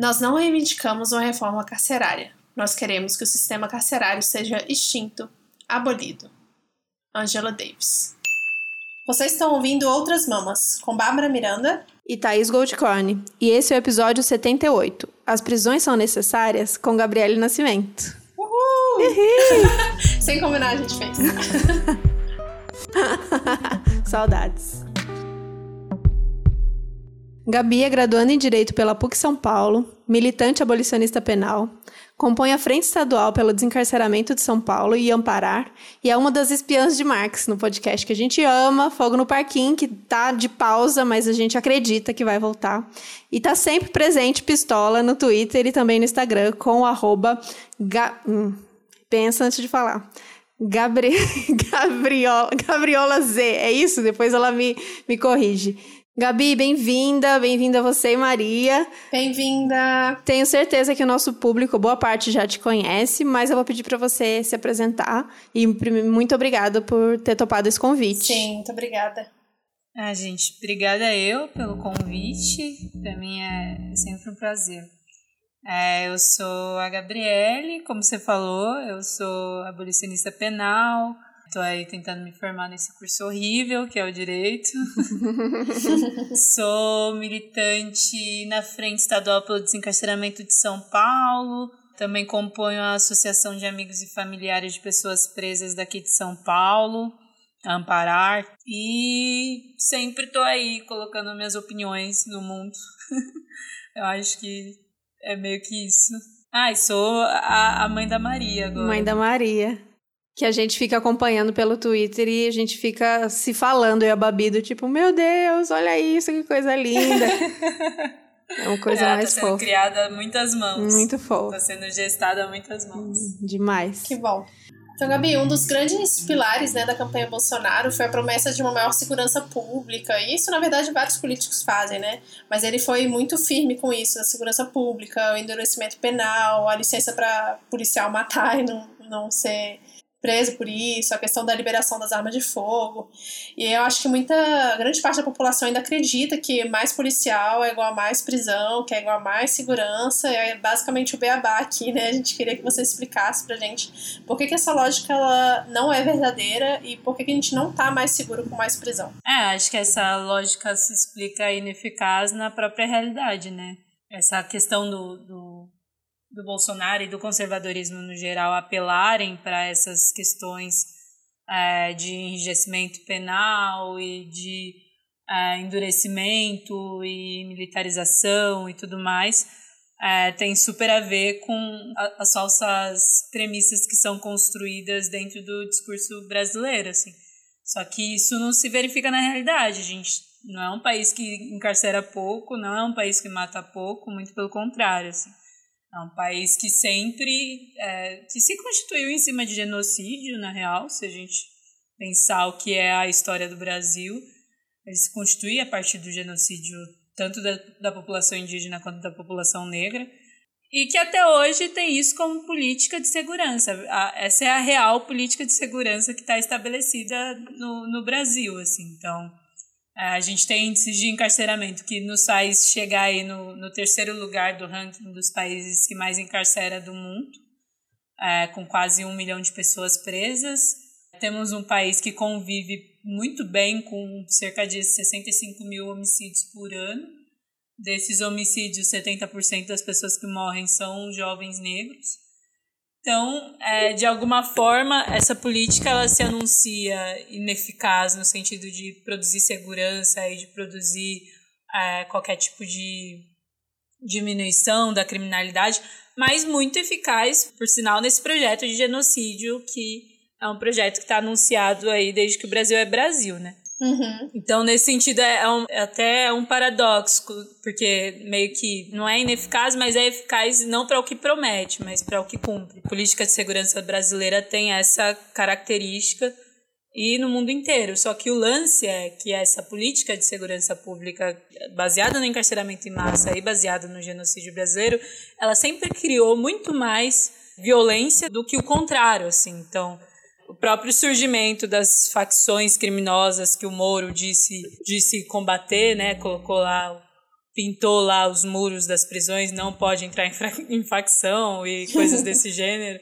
Nós não reivindicamos uma reforma carcerária. Nós queremos que o sistema carcerário seja extinto, abolido. Angela Davis. Vocês estão ouvindo Outras Mamas, com Bárbara Miranda e Thaís Goldcorn. E esse é o episódio 78. As prisões são necessárias com Gabriele Nascimento. Uhul! Sem combinar, a gente fez. Saudades. Gabi é graduanda em Direito pela PUC São Paulo, militante abolicionista penal, compõe a Frente Estadual pelo Desencarceramento de São Paulo e Amparar, e é uma das espiãs de Marx no podcast que a gente ama, Fogo no Parquinho, que tá de pausa, mas a gente acredita que vai voltar. E tá sempre presente pistola no Twitter e também no Instagram com o arroba ga... hum, pensa antes de falar. Gabri... Gabriola... Gabriola Z, é isso? Depois ela me, me corrige. Gabi, bem-vinda, bem-vinda você e Maria. Bem-vinda. Tenho certeza que o nosso público, boa parte já te conhece, mas eu vou pedir para você se apresentar e muito obrigada por ter topado esse convite. Sim, muito obrigada. Ah, gente, obrigada eu pelo convite. Para mim é sempre um prazer. É, eu sou a Gabriele, como você falou, eu sou abolicionista penal, Estou aí tentando me formar nesse curso horrível que é o direito. Sou militante na Frente Estadual pelo Desencarceramento de São Paulo. Também componho a Associação de Amigos e Familiares de Pessoas Presas daqui de São Paulo, Amparar. E sempre estou aí colocando minhas opiniões no mundo. Eu acho que é meio que isso. Ah, e sou a, a mãe da Maria agora. Mãe da Maria que a gente fica acompanhando pelo Twitter e a gente fica se falando e a Babi do tipo, meu Deus, olha isso, que coisa linda. é uma coisa Ela mais tá sendo fofa. criada a muitas mãos. Muito fofa. Tá sendo gestada a muitas mãos. Demais. Que bom. Então, Gabi, um dos grandes pilares né, da campanha Bolsonaro foi a promessa de uma maior segurança pública. E isso, na verdade, vários políticos fazem, né? Mas ele foi muito firme com isso: a segurança pública, o endurecimento penal, a licença para policial matar e não, não ser preso por isso, a questão da liberação das armas de fogo. E eu acho que muita grande parte da população ainda acredita que mais policial é igual a mais prisão, que é igual a mais segurança, é basicamente o beabá aqui, né? A gente queria que você explicasse pra gente por que, que essa lógica ela não é verdadeira e por que, que a gente não tá mais seguro com mais prisão. É, acho que essa lógica se explica ineficaz na própria realidade, né? Essa questão do, do do Bolsonaro e do conservadorismo no geral apelarem para essas questões é, de enrijecimento penal e de é, endurecimento e militarização e tudo mais, é, tem super a ver com as falsas premissas que são construídas dentro do discurso brasileiro, assim. Só que isso não se verifica na realidade. A gente não é um país que encarcera pouco, não é um país que mata pouco, muito pelo contrário, assim. É um país que sempre é, que se constituiu em cima de genocídio, na real, se a gente pensar o que é a história do Brasil, ele se constitui a partir do genocídio tanto da, da população indígena quanto da população negra, e que até hoje tem isso como política de segurança. A, essa é a real política de segurança que está estabelecida no, no Brasil, assim. Então, a gente tem índices de encarceramento que nos faz chegar aí no, no terceiro lugar do ranking dos países que mais encarcera do mundo, é, com quase um milhão de pessoas presas. Temos um país que convive muito bem com cerca de 65 mil homicídios por ano. Desses homicídios, 70% das pessoas que morrem são jovens negros. Então, é, de alguma forma, essa política ela se anuncia ineficaz no sentido de produzir segurança e de produzir é, qualquer tipo de diminuição da criminalidade, mas muito eficaz, por sinal, nesse projeto de genocídio que é um projeto que está anunciado aí desde que o Brasil é Brasil, né? Uhum. Então, nesse sentido, é, um, é até um paradoxo, porque meio que não é ineficaz, mas é eficaz não para o que promete, mas para o que cumpre. A política de segurança brasileira tem essa característica e no mundo inteiro. Só que o lance é que essa política de segurança pública baseada no encarceramento em massa e baseada no genocídio brasileiro, ela sempre criou muito mais violência do que o contrário, assim. Então, o próprio surgimento das facções criminosas que o Moro disse, disse combater, né? Colocou lá pintou lá os muros das prisões, não pode entrar em, em facção e coisas desse gênero,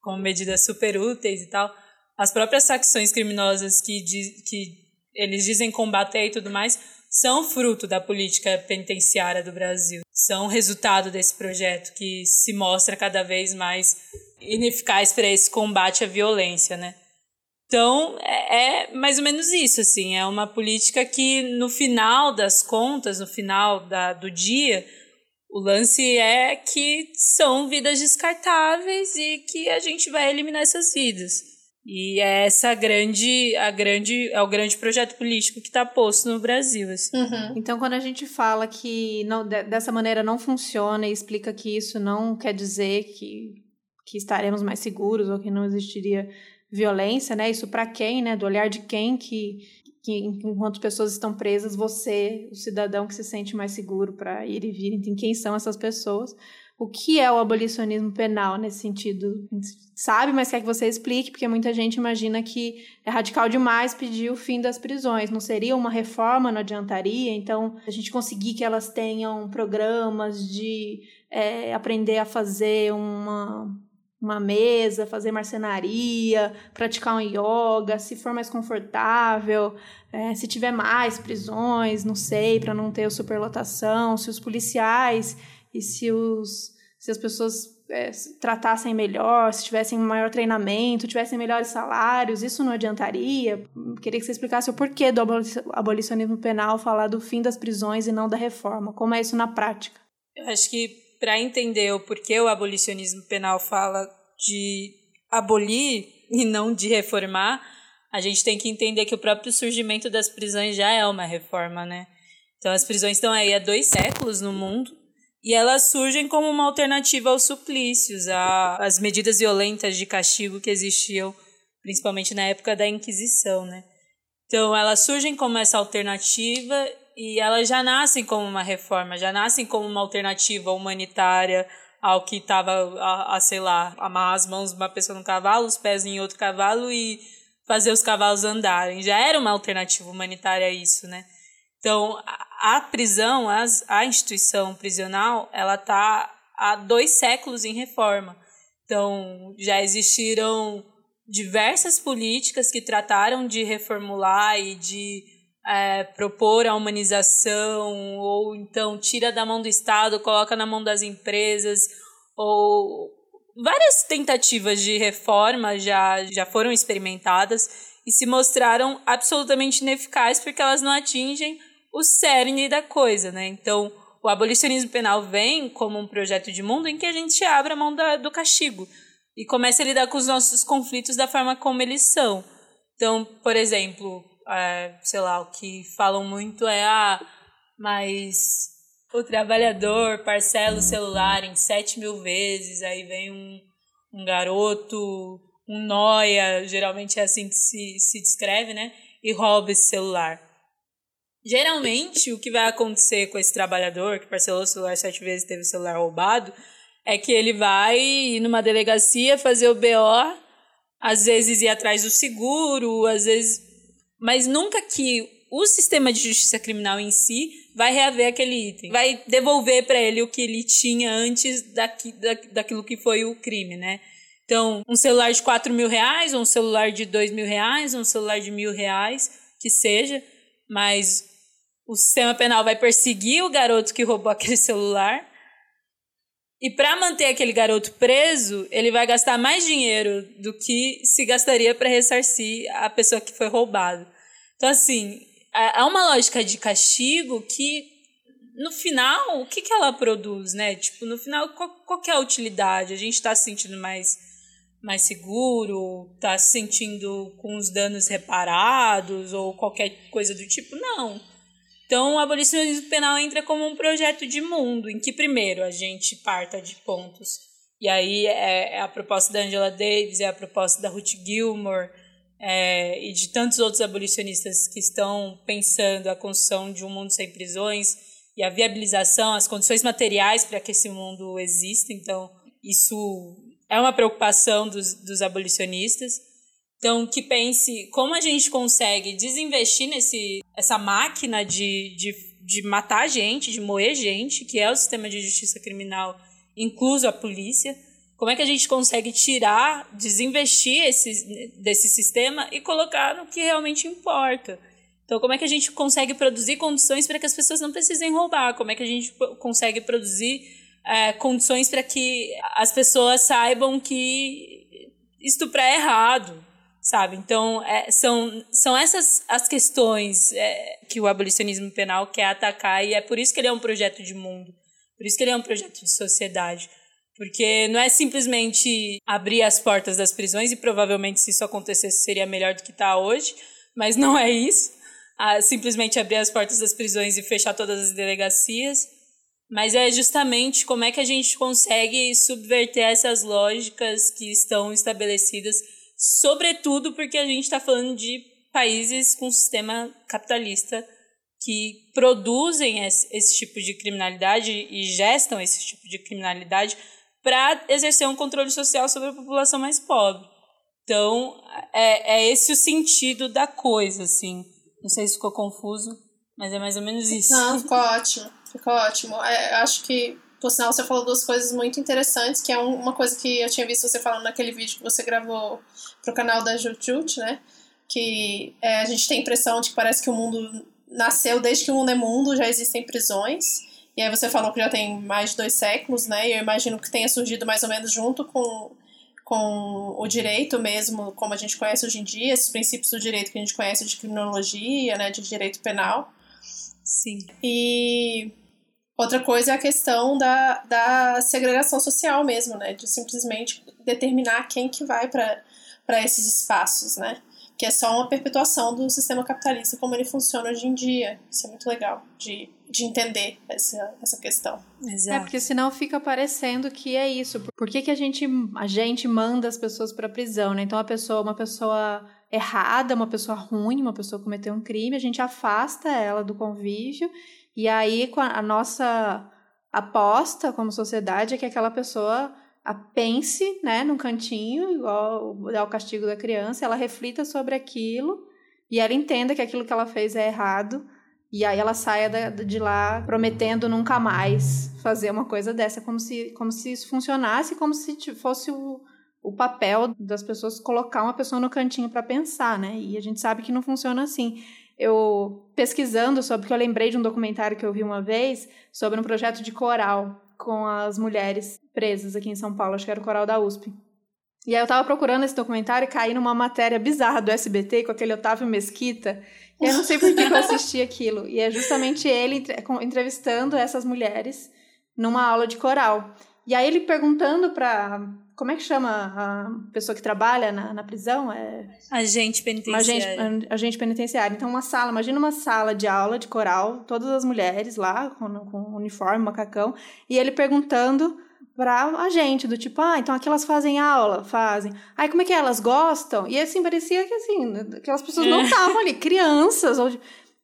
como medidas super úteis e tal. As próprias facções criminosas que, que eles dizem combater e tudo mais são fruto da política penitenciária do Brasil. São resultado desse projeto que se mostra cada vez mais ineficaz para esse combate à violência, né? Então, é, é, mais ou menos isso, assim, é uma política que no final das contas, no final da, do dia, o lance é que são vidas descartáveis e que a gente vai eliminar essas vidas. E é essa grande, a grande, é o grande projeto político que está posto no Brasil. Assim. Uhum. Então, quando a gente fala que não, dessa maneira não funciona e explica que isso não quer dizer que, que estaremos mais seguros ou que não existiria violência, né? Isso para quem, né? Do olhar de quem que, que enquanto pessoas estão presas, você, o cidadão que se sente mais seguro para ir e vir, então, quem são essas pessoas? O que é o abolicionismo penal nesse sentido? Sabe, mas quer que você explique, porque muita gente imagina que é radical demais pedir o fim das prisões. Não seria uma reforma, não adiantaria? Então, a gente conseguir que elas tenham programas de é, aprender a fazer uma uma mesa, fazer marcenaria, praticar um yoga, se for mais confortável, é, se tiver mais prisões, não sei, para não ter superlotação, se os policiais e se, os, se as pessoas é, tratassem melhor, se tivessem maior treinamento, tivessem melhores salários, isso não adiantaria? Queria que você explicasse o porquê do abolicionismo penal falar do fim das prisões e não da reforma. Como é isso na prática? Eu acho que para entender o porquê o abolicionismo penal fala de abolir e não de reformar, a gente tem que entender que o próprio surgimento das prisões já é uma reforma, né? Então as prisões estão aí há dois séculos no mundo e elas surgem como uma alternativa aos suplícios, às medidas violentas de castigo que existiam, principalmente na época da Inquisição, né? Então elas surgem como essa alternativa e elas já nascem como uma reforma, já nascem como uma alternativa humanitária ao que estava, a, a, sei lá, amarrar as mãos de uma pessoa num cavalo, os pés em outro cavalo e fazer os cavalos andarem. Já era uma alternativa humanitária a isso, né? Então, a, a prisão, as, a instituição prisional, ela está há dois séculos em reforma. Então, já existiram diversas políticas que trataram de reformular e de é, propor a humanização, ou então tira da mão do Estado, coloca na mão das empresas, ou várias tentativas de reforma já, já foram experimentadas e se mostraram absolutamente ineficazes porque elas não atingem o cerne da coisa, né? Então, o abolicionismo penal vem como um projeto de mundo em que a gente abre a mão da, do castigo e começa a lidar com os nossos conflitos da forma como eles são. Então, por exemplo, é, sei lá, o que falam muito é ah, mas o trabalhador parcela o celular em 7 mil vezes, aí vem um, um garoto, um noia, geralmente é assim que se, se descreve, né? E rouba esse celular. Geralmente, o que vai acontecer com esse trabalhador que parcelou o celular sete vezes e teve o celular roubado é que ele vai ir numa delegacia fazer o BO, às vezes ir atrás do seguro, às vezes mas nunca que o sistema de justiça criminal em si vai reaver aquele item, vai devolver para ele o que ele tinha antes daqui, da, daquilo que foi o crime, né? Então, um celular de 4 mil reais, ou um celular de 2 mil reais, ou um celular de mil reais, que seja, mas o sistema penal vai perseguir o garoto que roubou aquele celular. E para manter aquele garoto preso, ele vai gastar mais dinheiro do que se gastaria para ressarcir a pessoa que foi roubada. Então, assim, é, é uma lógica de castigo que, no final, o que, que ela produz, né? Tipo, no final, qual, qual é a utilidade? A gente está se sentindo mais, mais seguro? Está se sentindo com os danos reparados? Ou qualquer coisa do tipo? Não. Então, o abolicionismo penal entra como um projeto de mundo, em que, primeiro, a gente parta de pontos. E aí é, é a proposta da Angela Davis, é a proposta da Ruth Gilmore, é, e de tantos outros abolicionistas que estão pensando a construção de um mundo sem prisões e a viabilização, as condições materiais para que esse mundo exista. Então, isso é uma preocupação dos, dos abolicionistas. Então, que pense como a gente consegue desinvestir nesse, essa máquina de, de, de matar gente, de moer gente, que é o sistema de justiça criminal, incluso a polícia. Como é que a gente consegue tirar, desinvestir esse, desse sistema e colocar no que realmente importa? Então, como é que a gente consegue produzir condições para que as pessoas não precisem roubar? Como é que a gente consegue produzir é, condições para que as pessoas saibam que estuprar é errado, sabe? Então, é, são, são essas as questões é, que o abolicionismo penal quer atacar e é por isso que ele é um projeto de mundo, por isso que ele é um projeto de sociedade. Porque não é simplesmente abrir as portas das prisões, e provavelmente se isso acontecesse seria melhor do que está hoje, mas não é isso a simplesmente abrir as portas das prisões e fechar todas as delegacias, mas é justamente como é que a gente consegue subverter essas lógicas que estão estabelecidas, sobretudo porque a gente está falando de países com sistema capitalista que produzem esse, esse tipo de criminalidade e gestam esse tipo de criminalidade para exercer um controle social sobre a população mais pobre. Então, é, é esse o sentido da coisa, assim. Não sei se ficou confuso, mas é mais ou menos isso. Não, ficou ótimo. Ficou ótimo. É, acho que, por sinal, você falou duas coisas muito interessantes, que é uma coisa que eu tinha visto você falando naquele vídeo que você gravou pro canal da Jutjut, né? Que é, a gente tem a impressão de que parece que o mundo nasceu desde que o mundo é mundo, já existem prisões. E aí você falou que já tem mais de dois séculos, né? E eu imagino que tenha surgido mais ou menos junto com com o direito mesmo, como a gente conhece hoje em dia, esses princípios do direito que a gente conhece de criminologia, né, de direito penal. Sim. E outra coisa é a questão da, da segregação social mesmo, né, de simplesmente determinar quem que vai para esses espaços, né, que é só uma perpetuação do sistema capitalista como ele funciona hoje em dia. Isso é muito legal de de entender essa, essa questão. Exato. É, porque senão fica parecendo que é isso. Por que, que a, gente, a gente manda as pessoas para prisão, né? Então, a pessoa, uma pessoa errada, uma pessoa ruim, uma pessoa cometeu um crime, a gente afasta ela do convívio, e aí a, nossa aposta como sociedade é que aquela pessoa a pense, né, num cantinho, igual é o castigo da criança, ela reflita sobre aquilo e ela entenda que aquilo que ela fez é errado e aí ela saia de lá prometendo nunca mais fazer uma coisa dessa, como se, como se isso funcionasse, como se fosse o, o papel das pessoas colocar uma pessoa no cantinho para pensar, né? E a gente sabe que não funciona assim. Eu pesquisando sobre, porque eu lembrei de um documentário que eu vi uma vez sobre um projeto de coral com as mulheres presas aqui em São Paulo, acho que era o coral da USP. E aí eu tava procurando esse documentário e caí numa matéria bizarra do SBT com aquele Otávio Mesquita, eu não sei por que eu assisti aquilo. E é justamente ele entrevistando essas mulheres numa aula de coral. E aí ele perguntando para como é que chama a pessoa que trabalha na, na prisão? É... Agente penitenciário. Agente, agente penitenciário. Então, uma sala, imagina uma sala de aula de coral, todas as mulheres lá, com, com uniforme, macacão, e ele perguntando pra a gente, do tipo, ah, então aqui elas fazem aula, fazem. Aí como é que é? elas gostam? E assim, parecia que assim, aquelas pessoas não estavam ali, crianças, ou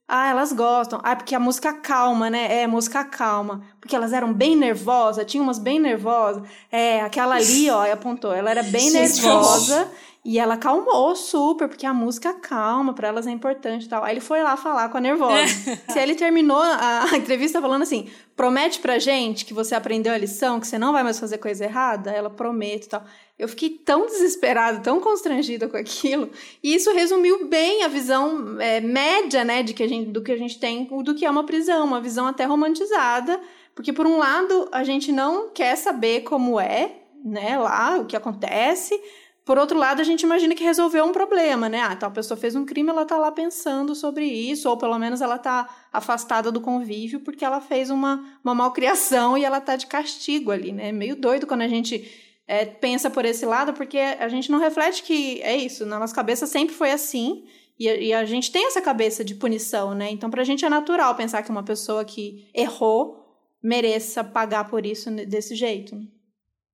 ah, elas gostam. Ah, porque a música calma, né? É, música calma. Porque elas eram bem nervosas, tinha umas bem nervosas. É, aquela ali, ó, apontou, ela era bem nervosa. E ela calmou super, porque a música calma, para elas é importante e tal. Aí ele foi lá falar com a nervosa. Se ele terminou a, entrevista falando assim: promete pra gente que você aprendeu a lição, que você não vai mais fazer coisa errada, ela promete e tal. Eu fiquei tão desesperada, tão constrangida com aquilo. E isso resumiu bem a visão é, média, né, de que a gente, do que a gente tem do que é uma prisão, uma visão até romantizada. Porque, por um lado, a gente não quer saber como é, né, lá, o que acontece por outro lado, a gente imagina que resolveu um problema, né? Ah, a pessoa fez um crime, ela tá lá pensando sobre isso, ou pelo menos ela tá afastada do convívio porque ela fez uma, uma malcriação e ela tá de castigo ali, né? Meio doido quando a gente é, pensa por esse lado, porque a gente não reflete que é isso, na nossa cabeça sempre foi assim, e a, e a gente tem essa cabeça de punição, né? Então pra gente é natural pensar que uma pessoa que errou mereça pagar por isso desse jeito.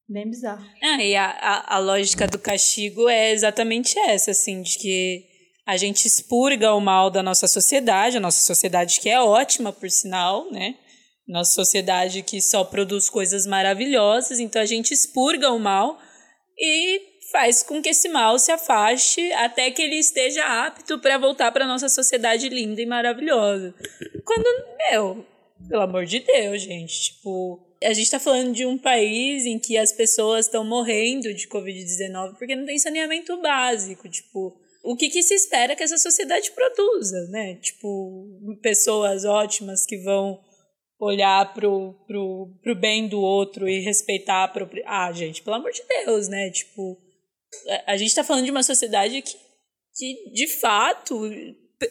Bem bizarro. Ah, e a, a, a lógica do castigo é exatamente essa, assim, de que a gente expurga o mal da nossa sociedade, a nossa sociedade que é ótima, por sinal, né? Nossa sociedade que só produz coisas maravilhosas, então a gente expurga o mal e faz com que esse mal se afaste até que ele esteja apto para voltar para nossa sociedade linda e maravilhosa. Quando, meu, pelo amor de Deus, gente, tipo, a gente tá falando de um país em que as pessoas estão morrendo de Covid-19 porque não tem saneamento básico, tipo, o que, que se espera que essa sociedade produza, né? Tipo, pessoas ótimas que vão olhar pro, pro, pro bem do outro e respeitar a própria. Ah, gente, pelo amor de Deus, né? Tipo, a, a gente tá falando de uma sociedade que, que de fato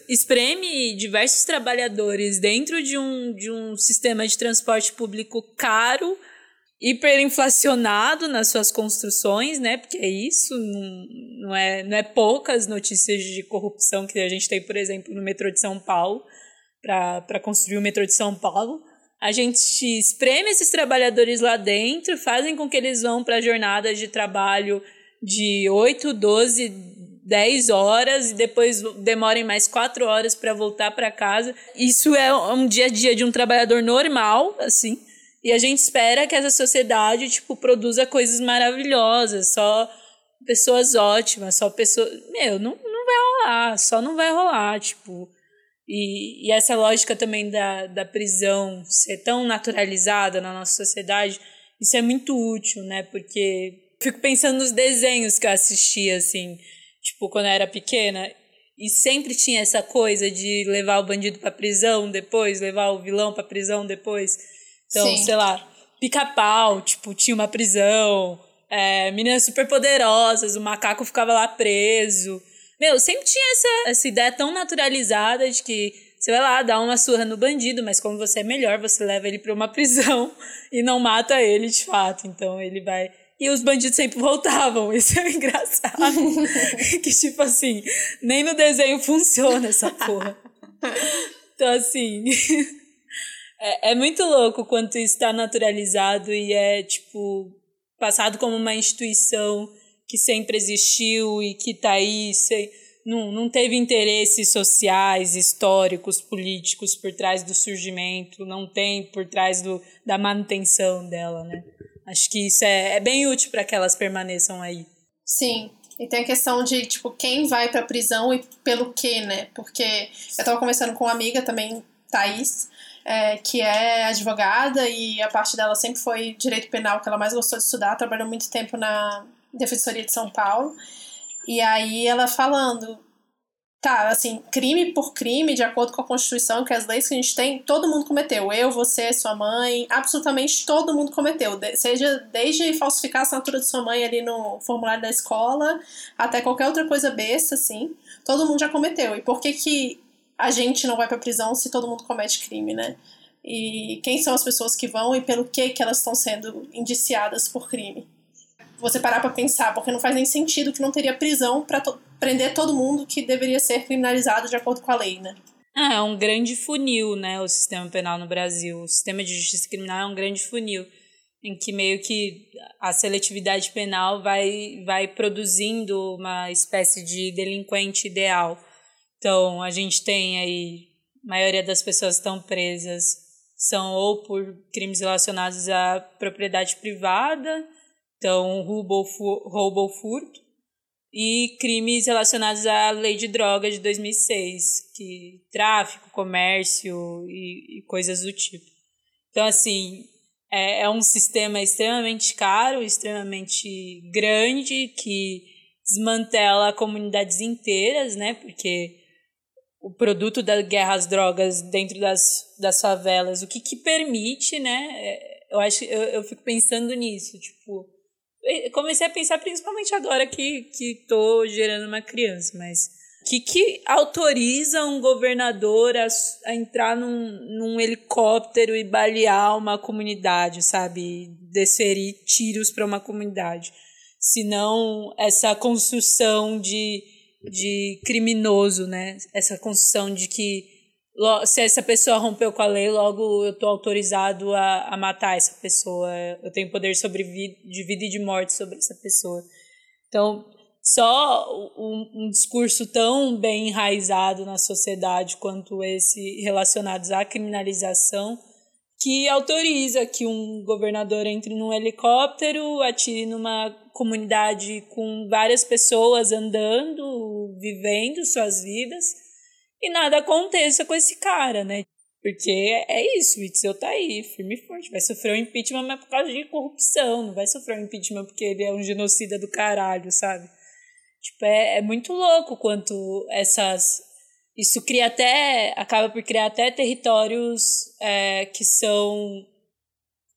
espreme diversos trabalhadores dentro de um, de um sistema de transporte público caro, hiperinflacionado nas suas construções, né? Porque é isso, não, não, é, não é poucas notícias de corrupção que a gente tem, por exemplo, no metrô de São Paulo, para construir o metrô de São Paulo. A gente espreme esses trabalhadores lá dentro, fazem com que eles vão para jornadas de trabalho de 8, 12, 10 horas e depois demorem mais 4 horas para voltar para casa. Isso é um dia a dia de um trabalhador normal, assim. E a gente espera que essa sociedade, tipo, produza coisas maravilhosas, só pessoas ótimas, só pessoas. Meu, não, não vai rolar, só não vai rolar, tipo. E, e essa lógica também da, da prisão ser tão naturalizada na nossa sociedade, isso é muito útil, né? Porque fico pensando nos desenhos que eu assisti, assim tipo, quando eu era pequena, e sempre tinha essa coisa de levar o bandido pra prisão depois, levar o vilão pra prisão depois. Então, Sim. sei lá, pica-pau, tipo, tinha uma prisão, é, meninas super poderosas, o macaco ficava lá preso. Meu, sempre tinha essa, essa ideia tão naturalizada de que você vai lá dar uma surra no bandido, mas como você é melhor, você leva ele para uma prisão e não mata ele de fato. Então ele vai e os bandidos sempre voltavam. Isso é engraçado. que, tipo assim, nem no desenho funciona essa porra. Então, assim. é, é muito louco quanto isso está naturalizado e é, tipo, passado como uma instituição que sempre existiu e que tá aí, sem, não, não teve interesses sociais, históricos, políticos por trás do surgimento, não tem por trás do, da manutenção dela, né? Acho que isso é, é bem útil para que elas permaneçam aí. Sim. E tem a questão de, tipo, quem vai pra prisão e pelo quê, né? Porque eu tava conversando com uma amiga também, Thaís, é, que é advogada e a parte dela sempre foi direito penal, que ela mais gostou de estudar, trabalhou muito tempo na Defensoria de São Paulo. E aí ela falando, Tá, assim, crime por crime, de acordo com a Constituição, que as leis que a gente tem, todo mundo cometeu. Eu, você, sua mãe, absolutamente todo mundo cometeu. seja desde falsificar a assinatura de sua mãe ali no formulário da escola, até qualquer outra coisa besta, assim, todo mundo já cometeu. E por que que a gente não vai pra prisão se todo mundo comete crime, né? E quem são as pessoas que vão e pelo que que elas estão sendo indiciadas por crime? Você parar para pensar, porque não faz nem sentido que não teria prisão para prender todo mundo que deveria ser criminalizado de acordo com a lei, né? Ah, é um grande funil, né, o sistema penal no Brasil. O sistema de justiça criminal é um grande funil, em que meio que a seletividade penal vai, vai produzindo uma espécie de delinquente ideal. Então, a gente tem aí, a maioria das pessoas estão presas são ou por crimes relacionados à propriedade privada, então roubo ou furto, e crimes relacionados à lei de drogas de 2006, que tráfico, comércio e, e coisas do tipo. Então, assim, é, é, um sistema extremamente caro, extremamente grande, que desmantela comunidades inteiras, né? Porque o produto da guerra às drogas dentro das, das favelas, o que, que permite, né? É, eu acho eu, eu fico pensando nisso, tipo, comecei a pensar principalmente agora que que tô gerando uma criança, mas que que autoriza um governador a, a entrar num, num helicóptero e balear uma comunidade, sabe? Desferir tiros para uma comunidade. Senão essa construção de, de criminoso, né? Essa construção de que se essa pessoa rompeu com a lei, logo eu estou autorizado a, a matar essa pessoa. Eu tenho poder sobre vida, de vida e de morte sobre essa pessoa. Então, só um, um, discurso tão bem enraizado na sociedade quanto esse relacionados à criminalização que autoriza que um governador entre num helicóptero, atire numa comunidade com várias pessoas andando, vivendo suas vidas e nada aconteça com esse cara, né? Porque é isso, o Itzel tá aí, firme e forte. Vai sofrer um impeachment, mas por causa de corrupção. Não vai sofrer um impeachment porque ele é um genocida do caralho, sabe? Tipo, é, é muito louco quanto essas. Isso cria até. acaba por criar até territórios é, que são.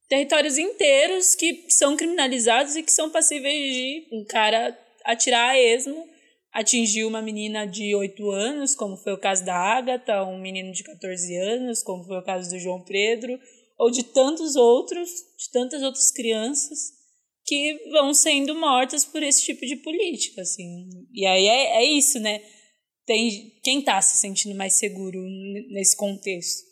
territórios inteiros que são criminalizados e que são passíveis de um cara atirar a esmo atingiu uma menina de 8 anos, como foi o caso da Agatha, um menino de 14 anos, como foi o caso do João Pedro, ou de tantos outros, de tantas outras crianças que vão sendo mortas por esse tipo de política, assim. E aí é, é isso, né? Tem quem está se sentindo mais seguro nesse contexto.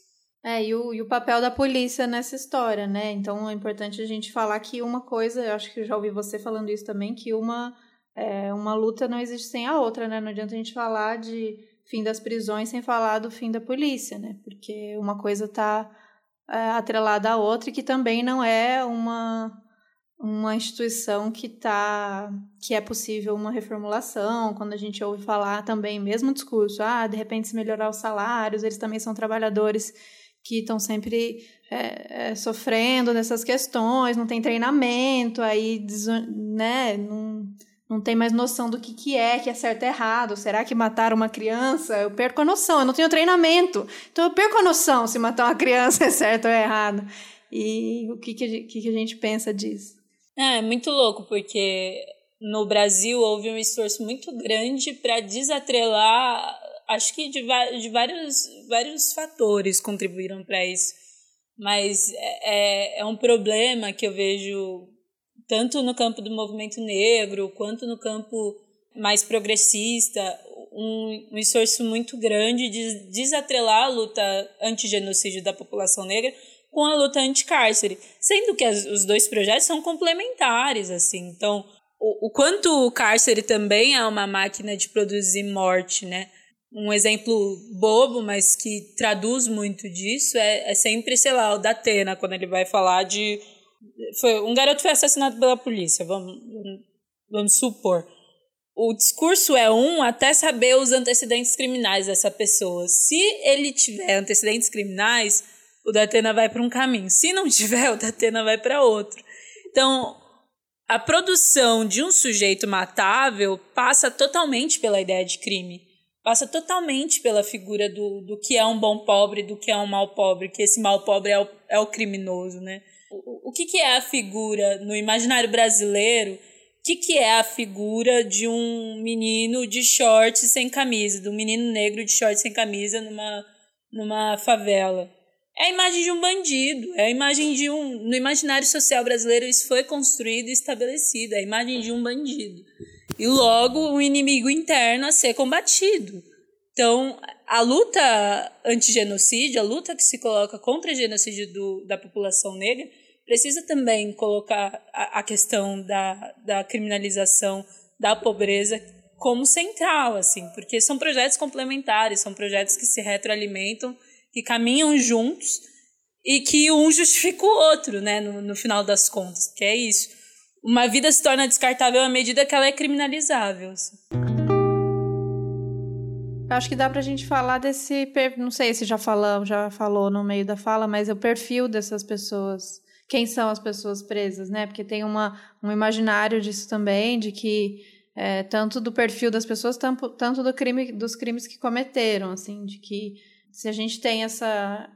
É, e o, e o papel da polícia nessa história, né? Então é importante a gente falar que uma coisa, eu acho que eu já ouvi você falando isso também, que uma é, uma luta não existe sem a outra, né? Não adianta a gente falar de fim das prisões sem falar do fim da polícia, né? Porque uma coisa está é, atrelada à outra e que também não é uma uma instituição que tá que é possível uma reformulação quando a gente ouve falar também mesmo discurso ah de repente se melhorar os salários eles também são trabalhadores que estão sempre é, é, sofrendo nessas questões não tem treinamento aí né não não tem mais noção do que, que é, que é certo e errado. Será que matar uma criança? Eu perco a noção, eu não tenho treinamento. Então eu perco a noção se matar uma criança é certo ou é errado. E o que, que, que a gente pensa disso? É, muito louco, porque no Brasil houve um esforço muito grande para desatrelar. Acho que de, de vários, vários fatores contribuíram para isso. Mas é, é, é um problema que eu vejo tanto no campo do movimento negro quanto no campo mais progressista, um, um esforço muito grande de desatrelar a luta anti-genocídio da população negra com a luta anti-cárcere, sendo que as, os dois projetos são complementares, assim. Então, o, o quanto o cárcere também é uma máquina de produzir morte, né? Um exemplo bobo, mas que traduz muito disso, é, é sempre, sei lá, o da Atena, quando ele vai falar de foi um garoto foi assassinado pela polícia, vamos, vamos supor. O discurso é um até saber os antecedentes criminais dessa pessoa. Se ele tiver antecedentes criminais, o Datena vai para um caminho. Se não tiver, o Datena vai para outro. Então, a produção de um sujeito matável passa totalmente pela ideia de crime. Passa totalmente pela figura do, do que é um bom pobre, do que é um mal pobre, que esse mal pobre é o, é o criminoso, né? O, que, que é a figura no imaginário brasileiro? O que, que é a figura de um menino de shorts sem camisa, de um menino negro de shorts sem camisa numa, numa favela? É a imagem de um bandido, é a imagem de um. No imaginário social brasileiro, isso foi construído e estabelecido, é a imagem de um bandido. E logo um inimigo interno a ser combatido. Então, a luta anti-genocídio, a luta que se coloca contra o genocídio do, da população negra, precisa também colocar a, a questão da, da criminalização da pobreza como central, assim, porque são projetos complementares, são projetos que se retroalimentam, que caminham juntos e que um justifica o outro, né, no, no final das contas, que é isso. Uma vida se torna descartável à medida que ela é criminalizável. Assim. Acho que dá pra gente falar desse, não sei se já falamos, já falou no meio da fala, mas é o perfil dessas pessoas quem são as pessoas presas, né? Porque tem uma, um imaginário disso também, de que é, tanto do perfil das pessoas, tanto, tanto do crime, dos crimes que cometeram, assim, de que se a gente tem essa,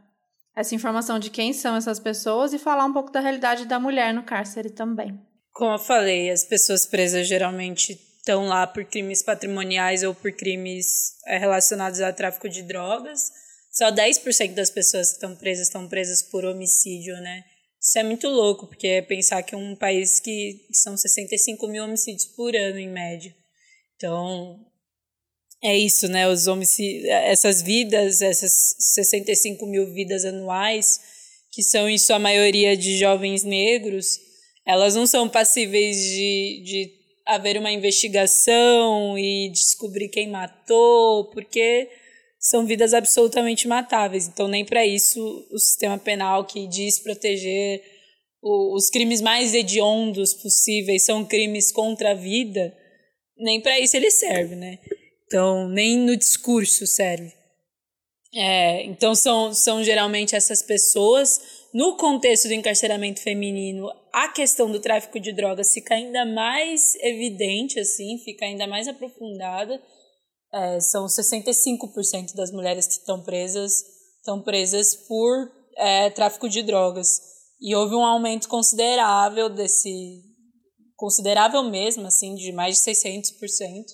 essa informação de quem são essas pessoas e falar um pouco da realidade da mulher no cárcere também. Como eu falei, as pessoas presas geralmente estão lá por crimes patrimoniais ou por crimes é, relacionados ao tráfico de drogas. Só 10% das pessoas que estão presas estão presas por homicídio, né? Isso é muito louco, porque é pensar que é um país que são 65 mil homicídios por ano, em média. Então, é isso, né? Os homicídios, essas vidas, essas 65 mil vidas anuais, que são em sua maioria de jovens negros, elas não são passíveis de, de haver uma investigação e descobrir quem matou, porque são vidas absolutamente matáveis. Então, nem para isso o sistema penal que diz proteger o, os crimes mais hediondos possíveis são crimes contra a vida, nem para isso ele serve, né? Então, nem no discurso serve. É, então são, são geralmente essas pessoas. No contexto do encarceramento feminino, a questão do tráfico de drogas fica ainda mais evidente, assim, fica ainda mais aprofundada. É, são 65% das mulheres que estão presas estão presas por é, tráfico de drogas. E houve um aumento considerável desse, considerável mesmo, assim, de mais de 600%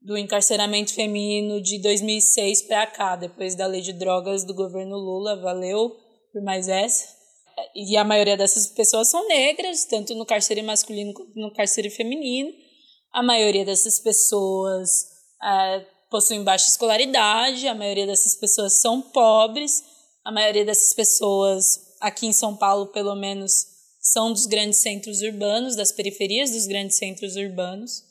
do encarceramento feminino de 2006 para cá, depois da lei de drogas do governo Lula, valeu por mais essa. E a maioria dessas pessoas são negras, tanto no cárcere masculino quanto no cárcere feminino. A maioria dessas pessoas é, possuem baixa escolaridade, a maioria dessas pessoas são pobres, a maioria dessas pessoas, aqui em São Paulo pelo menos, são dos grandes centros urbanos, das periferias dos grandes centros urbanos.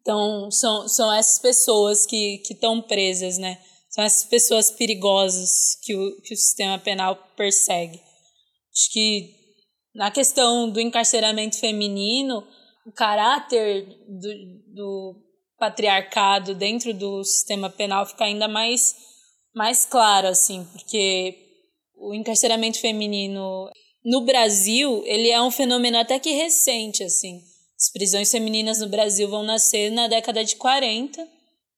Então, são, são essas pessoas que estão presas, né? São essas pessoas perigosas que o, que o sistema penal persegue. Acho que na questão do encarceramento feminino, o caráter do, do patriarcado dentro do sistema penal fica ainda mais, mais claro, assim, porque o encarceramento feminino no Brasil, ele é um fenômeno até que recente, assim. As prisões femininas no Brasil vão nascer na década de 40,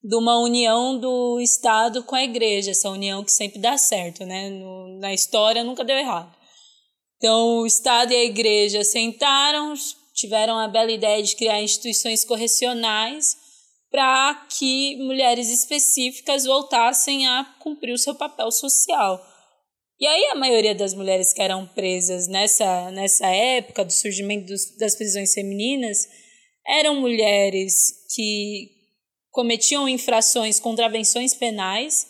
de uma união do Estado com a Igreja, essa união que sempre dá certo, né? No, na história nunca deu errado. Então, o Estado e a Igreja sentaram, tiveram a bela ideia de criar instituições correcionais para que mulheres específicas voltassem a cumprir o seu papel social. E aí a maioria das mulheres que eram presas nessa, nessa época do surgimento dos, das prisões femininas eram mulheres que cometiam infrações, contravenções penais,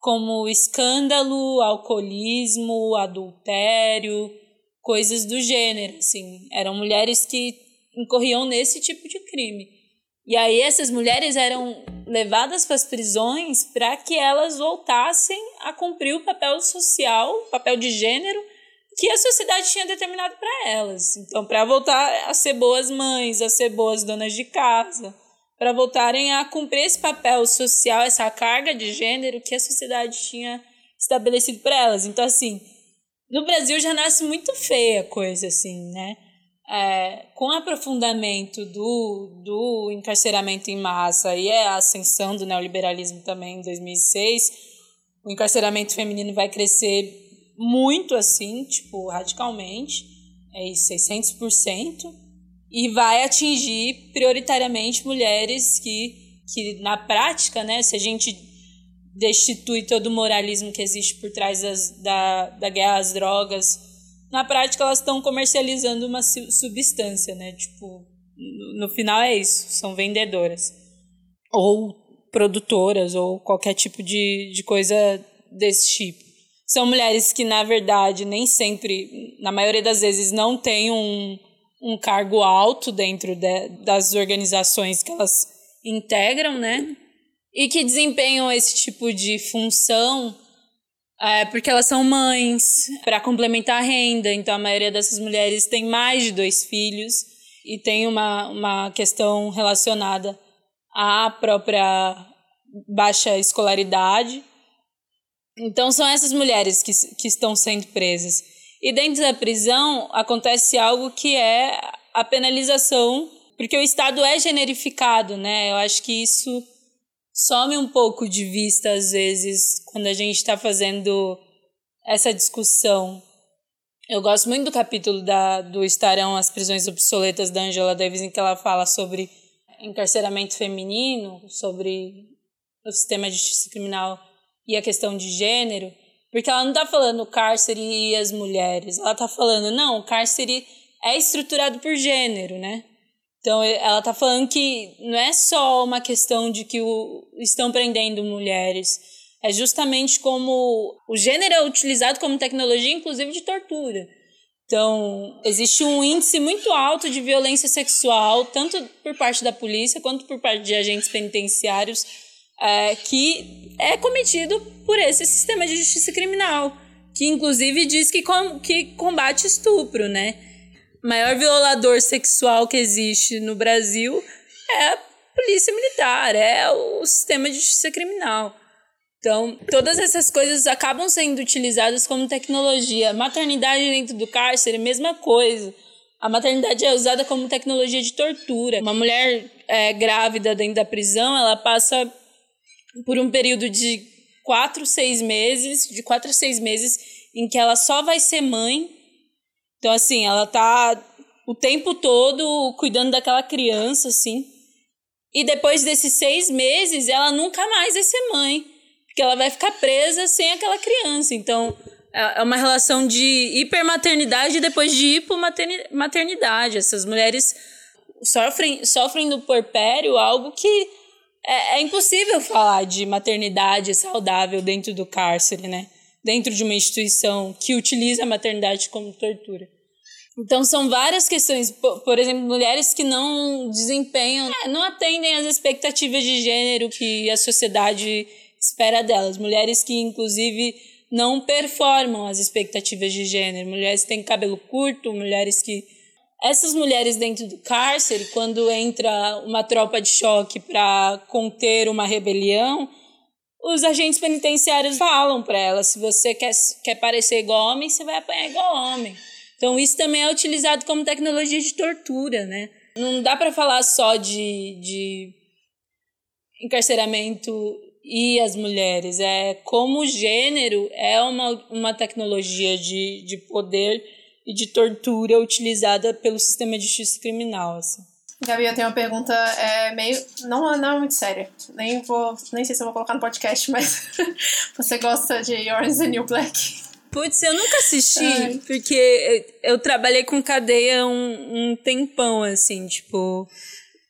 como escândalo, alcoolismo, adultério, coisas do gênero, assim. Eram mulheres que incorriam nesse tipo de crime. E aí essas mulheres eram levadas para as prisões para que elas voltassem a cumprir o papel social, o papel de gênero que a sociedade tinha determinado para elas. Então, para voltar a ser boas mães, a ser boas donas de casa, para voltarem a cumprir esse papel social, essa carga de gênero que a sociedade tinha estabelecido para elas. Então, assim, no Brasil já nasce muito feia a coisa, assim, né? É, com o aprofundamento do, do encarceramento em massa e a ascensão do neoliberalismo também em 2006, o encarceramento feminino vai crescer muito assim, tipo, radicalmente, é 600%, e vai atingir prioritariamente mulheres que, que na prática, né, se a gente destitui todo o moralismo que existe por trás das, da, da guerra às drogas, na prática elas estão comercializando uma substância, né? Tipo, no, final é isso, são vendedoras. Ou produtoras, ou qualquer tipo de, de coisa desse tipo. São mulheres que, na verdade, nem sempre, na maioria das vezes, não têm um, um cargo alto dentro de, das organizações que elas integram, né? E que desempenham esse tipo de função é, porque elas são mães, para complementar a renda. Então, a maioria dessas mulheres tem mais de dois filhos e tem uma, uma questão relacionada à própria baixa escolaridade. Então, são essas mulheres que, que estão sendo presas. E dentro da prisão acontece algo que é a penalização, porque o Estado é generificado, né? Eu acho que isso some um pouco de vista, às vezes, quando a gente está fazendo essa discussão. Eu gosto muito do capítulo da, do Estarão as Prisões Obsoletas da Angela Davis, em que ela fala sobre encarceramento feminino, sobre o sistema de justiça criminal e a questão de gênero, porque ela não está falando cárcere e as mulheres, ela está falando, não, o cárcere é estruturado por gênero, né? Então, ela está falando que não é só uma questão de que o, estão prendendo mulheres, é justamente como o gênero é utilizado como tecnologia, inclusive de tortura. Então, existe um índice muito alto de violência sexual, tanto por parte da polícia quanto por parte de agentes penitenciários, é, que é cometido por esse sistema de justiça criminal, que inclusive diz que, com, que combate estupro, né? Maior violador sexual que existe no Brasil é a polícia militar, é o sistema de justiça criminal. Então, todas essas coisas acabam sendo utilizadas como tecnologia. Maternidade dentro do cárcere, mesma coisa. A maternidade é usada como tecnologia de tortura. Uma mulher é, grávida dentro da prisão, ela passa por um período de quatro, seis meses, de quatro a seis meses, em que ela só vai ser mãe. Então, assim, ela tá o tempo todo cuidando daquela criança, assim. E depois desses seis meses, ela nunca mais vai ser mãe. Porque ela vai ficar presa sem aquela criança. Então, é, é uma relação de hipermaternidade e depois de hipomaternidade. Essas mulheres sofrem, sofrem no porpério algo que é, é impossível falar de maternidade saudável dentro do cárcere, né? Dentro de uma instituição que utiliza a maternidade como tortura. Então, são várias questões. Por, exemplo, mulheres que não desempenham, é, não atendem às expectativas de gênero que a sociedade espera delas. Mulheres que, inclusive, não performam as expectativas de gênero. Mulheres que têm cabelo curto, mulheres que. Essas mulheres dentro do cárcere, quando entra uma tropa de choque para conter uma rebelião, os agentes penitenciários falam para elas: se você quer, quer parecer igual homem, você vai apanhar igual homem. Então, isso também é utilizado como tecnologia de tortura, né? Não dá para falar só de, de encarceramento e as mulheres. É como o gênero é uma, uma tecnologia de, de poder e de tortura utilizada pelo sistema de justiça criminal. Assim. Gabi, eu tenho uma pergunta é, meio. Não, não é muito séria. Nem, vou, nem sei se eu vou colocar no podcast, mas você gosta de Orange the New Black? Putz, eu nunca assisti, Ai. porque eu, trabalhei com cadeia um, um tempão, assim, tipo,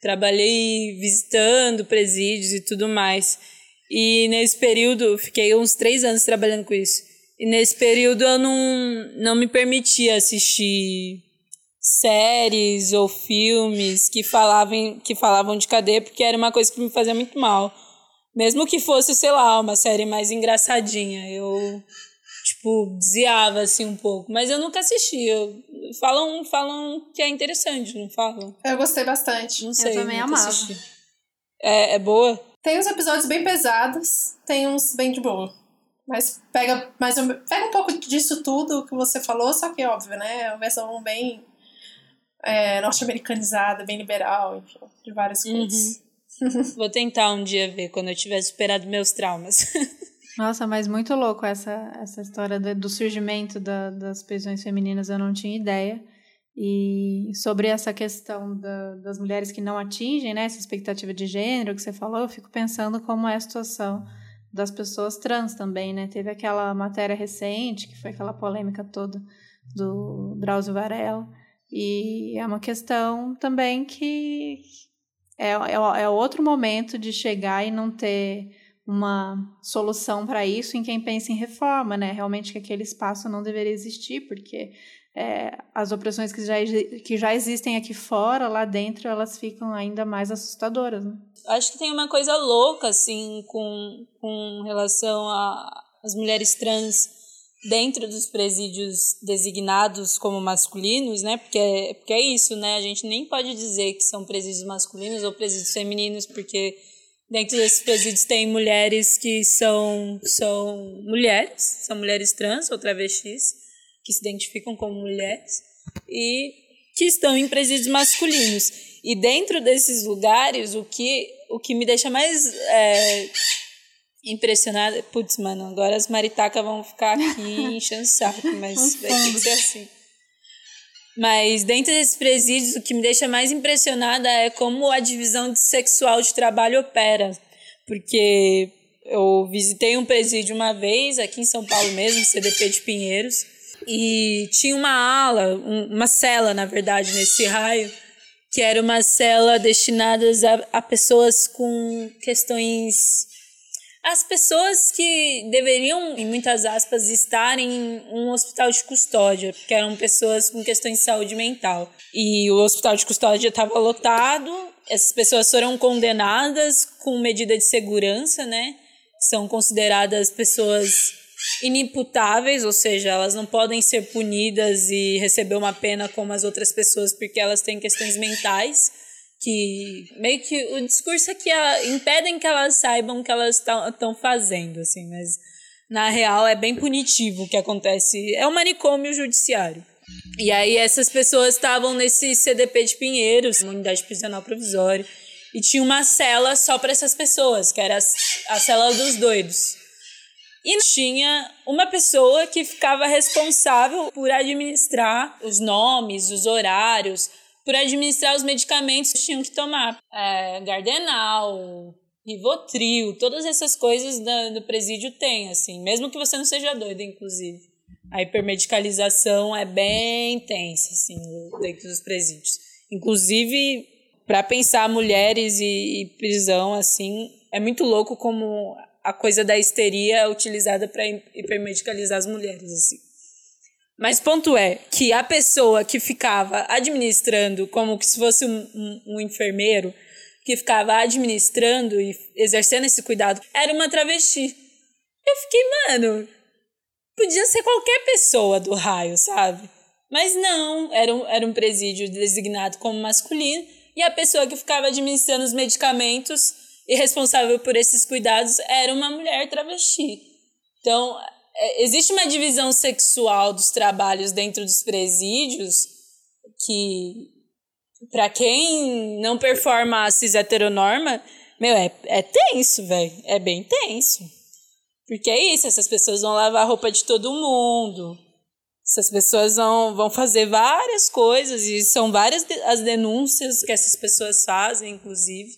trabalhei visitando presídios e tudo mais. E nesse período, fiquei uns três anos trabalhando com isso. E nesse período eu não, não me permitia assistir séries ou filmes que falavam, que falavam de cadeia, porque era uma coisa que me fazia muito mal. Mesmo que fosse, sei lá, uma série mais engraçadinha. Eu tipo, desviava assim um pouco. Mas eu nunca assisti. Eu, falam, falam que é interessante, não falam? Eu gostei bastante. Não sei. Eu também amava. É, é boa? Tem uns episódios bem pesados, tem uns bem de boa. Mas pega, mais um, pega um pouco disso tudo que você falou, só que óbvio, né? É uma versão bem é, norte-americanizada, bem liberal, enfim, de várias uhum. coisas. Vou tentar um dia ver quando eu tiver superado meus traumas. Nossa, mas muito louco essa, essa história do, do surgimento da, das prisões femininas, eu não tinha ideia. E sobre essa questão da, das mulheres que não atingem né, essa expectativa de gênero que você falou, eu fico pensando como é a situação das pessoas trans também, né? Teve aquela matéria recente, que foi aquela polêmica toda do Drauzio Varela, e é uma questão também que é, é, é outro momento de chegar e não ter uma solução para isso em quem pensa em reforma, né? Realmente que aquele espaço não deveria existir, porque é, as opressões que já, que já existem aqui fora, lá dentro, elas ficam ainda mais assustadoras. Né? Acho que tem uma coisa louca, assim, com, com relação às mulheres trans dentro dos presídios designados como masculinos, né? Porque é, porque é isso, né? A gente nem pode dizer que são presídios masculinos ou presídios femininos, porque Dentro desses presídios tem mulheres que são, são mulheres, são mulheres trans ou travestis, que se identificam como mulheres, e que estão em presídios masculinos. E dentro desses lugares, o que, o que me deixa mais é, impressionada. Putz, mano, agora as maritacas vão ficar aqui enchendo saco, mas vai ter que ser assim. Mas dentro desses presídios, o que me deixa mais impressionada é como a divisão sexual de trabalho opera. Porque eu visitei um presídio uma vez, aqui em São Paulo mesmo, CDP de Pinheiros, e tinha uma ala, uma cela, na verdade, nesse raio, que era uma cela destinada a, a pessoas com questões as pessoas que deveriam, em muitas aspas, estar em um hospital de custódia, porque eram pessoas com questões de saúde mental. E o hospital de custódia estava lotado, essas pessoas foram condenadas com medida de segurança, né? São consideradas pessoas inimputáveis, ou seja, elas não podem ser punidas e receber uma pena como as outras pessoas porque elas têm questões mentais que meio que o discurso é que a, impedem que elas saibam o que elas estão fazendo, assim, mas na real é bem punitivo o que acontece. É um manicômio judiciário. E aí essas pessoas estavam nesse CDP de Pinheiros, uma unidade prisional provisória, e tinha uma cela só para essas pessoas, que era a, a cela dos doidos. E tinha uma pessoa que ficava responsável por administrar os nomes, os horários, por administrar os medicamentos que tinham que tomar. É, Gardenal, Rivotril, todas essas coisas do, presídio tem, assim, mesmo que você não seja doido, inclusive. A hipermedicalização é bem intensa, assim, dentro dos presídios. Inclusive, para pensar mulheres e, e, prisão, assim, é muito louco como a coisa da histeria é utilizada para hipermedicalizar as mulheres, assim. Mas ponto é que a pessoa que ficava administrando, como se fosse um, um, um enfermeiro, que ficava administrando e exercendo esse cuidado, era uma travesti. Eu fiquei, mano, podia ser qualquer pessoa do raio, sabe? Mas não, era um, era um presídio designado como masculino e a pessoa que ficava administrando os medicamentos e responsável por esses cuidados era uma mulher travesti. Então, existe uma divisão sexual dos trabalhos dentro dos presídios que, para quem não performa a cis heteronorma, meu, é, é tenso, velho. É bem tenso. Porque é isso, essas pessoas vão lavar a roupa de todo mundo. Essas pessoas vão, vão fazer várias coisas, e são várias as denúncias que essas pessoas fazem, inclusive,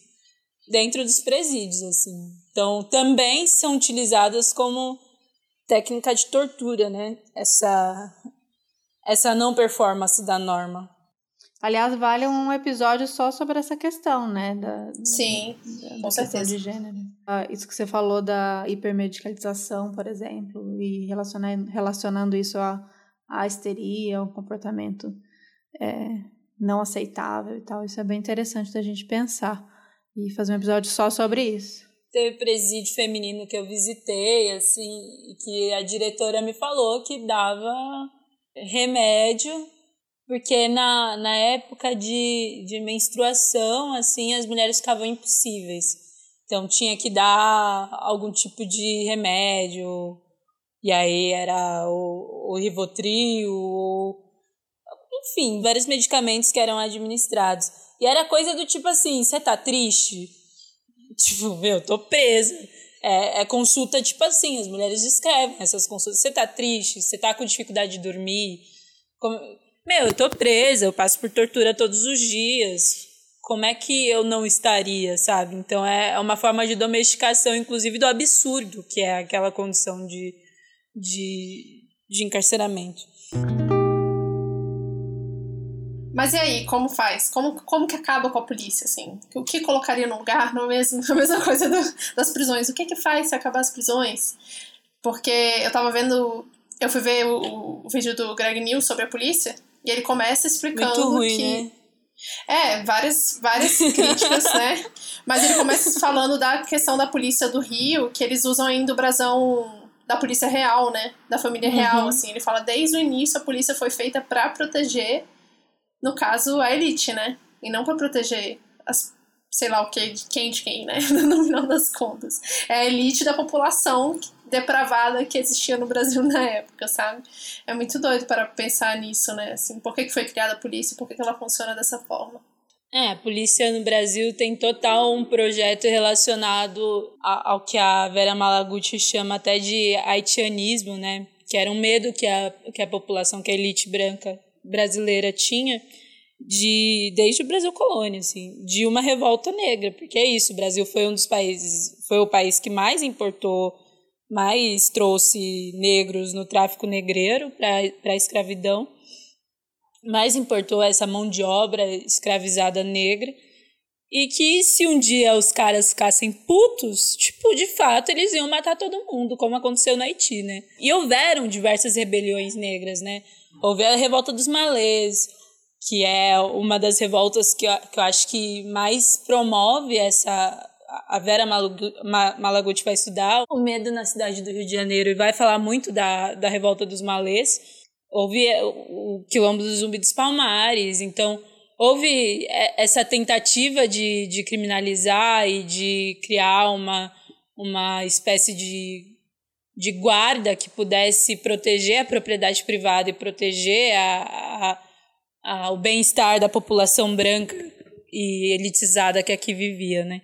dentro dos presídios, assim. Então, também são utilizadas como técnica de tortura, né? Essa, essa não performance da norma. Aliás, vale um episódio só sobre essa questão, né? Da, Sim, da, com certeza. de gênero. Ah, isso que você falou da hipermedicalização, por exemplo, e relacionando, relacionando isso à, à histeria, ao comportamento é, não aceitável e tal. Isso é bem interessante da gente pensar e fazer um episódio só sobre isso teve presídio feminino que eu visitei, assim, que a diretora me falou que dava remédio, porque na, na época de, de menstruação, assim, as mulheres ficavam impossíveis. Então tinha que dar algum tipo de remédio, e aí era o, o Rivotril, ou, enfim, vários medicamentos que eram administrados. E era coisa do tipo assim, você tá triste? Tipo, meu, tô presa. É, é, consulta, tipo assim, as mulheres descrevem essas consultas. Você tá triste, você tá com dificuldade de dormir. Como... Meu, eu tô presa, eu passo por tortura todos os dias. Como é que eu não estaria, sabe? Então é, é uma forma de domesticação, inclusive, do absurdo, que é aquela condição de, de, de encarceramento. Mas e aí, como faz? Como, como que acaba com a polícia, assim? O que colocaria no lugar? No mesmo, a mesma coisa do, das prisões. O que que faz se acabar as prisões? Porque eu tava vendo... Eu fui ver o, o vídeo do Greg News sobre a polícia e ele começa explicando Muito ruim, que... Né? É, várias, várias críticas, né? Mas ele começa falando da questão da polícia do Rio, que eles usam ainda o brasão da polícia real, né? Da família real, uhum. assim. Ele fala, desde o início a polícia foi feita para proteger no caso, a elite, né? E não para proteger as, sei lá o que, de quem de quem, né? No final das contas. É a elite da população depravada que existia no Brasil na época, sabe? É muito doido para pensar nisso, né? Assim, por que, que foi criada a polícia? Por que, que ela funciona dessa forma? É, a polícia no Brasil tem total um projeto relacionado ao que a Vera Malaguti chama até de haitianismo, né? Que era um medo que a, que a população, que a elite branca brasileira tinha de desde o Brasil colônia, assim, de uma revolta negra, porque é isso, o Brasil foi um dos países, foi o país que mais importou, mais trouxe negros no tráfico negreiro para a escravidão, mais importou essa mão de obra escravizada negra, e que se um dia os caras ficassem putos, tipo, de fato, eles iam matar todo mundo, como aconteceu no Haiti, né? E houveram diversas rebeliões negras, né? Houve a revolta dos malês, que é uma das revoltas que eu, que eu acho que mais promove essa. A Vera Malaguti vai estudar o medo na cidade do Rio de Janeiro e vai falar muito da, da revolta dos malês. Houve o, o quilombo do Zumbi dos Palmares, então houve é, essa tentativa de, de criminalizar e de criar uma, uma espécie de, de guarda que pudesse proteger a propriedade privada e proteger a, a, a o bem-estar da população branca e elitizada que aqui vivia, né?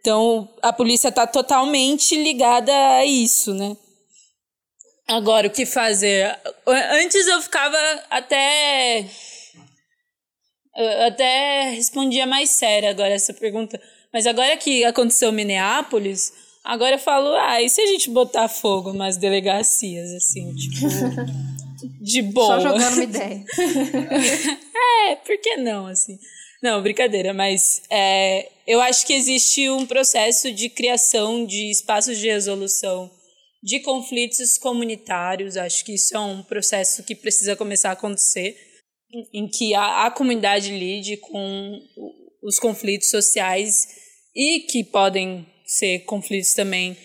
Então, a polícia está totalmente ligada a isso, né? Agora, o que fazer? Antes eu ficava até eu até respondia mais séria agora essa pergunta. Mas agora que aconteceu Minneapolis, agora eu falo, ah, e se a gente botar fogo nas delegacias, assim, tipo. de boa. Só jogando uma ideia. é, por que não, assim? Não, brincadeira, mas é, eu acho que existe um processo de criação de espaços de resolução de conflitos comunitários. Acho que isso é um processo que precisa começar a acontecer em que a, a comunidade lide com os conflitos sociais e que podem ser conflitos também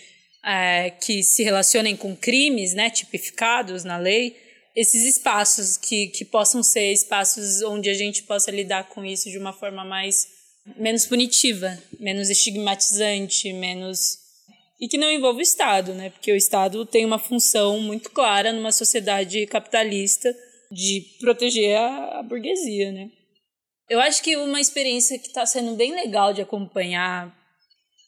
é, que se relacionem com crimes né, tipificados na lei, esses espaços que, que possam ser espaços onde a gente possa lidar com isso de uma forma mais menos punitiva, menos estigmatizante, menos e que não envolva o Estado, né? Porque o Estado tem uma função muito clara numa sociedade capitalista de proteger a, a burguesia, né? Eu acho que uma experiência que está sendo bem legal de acompanhar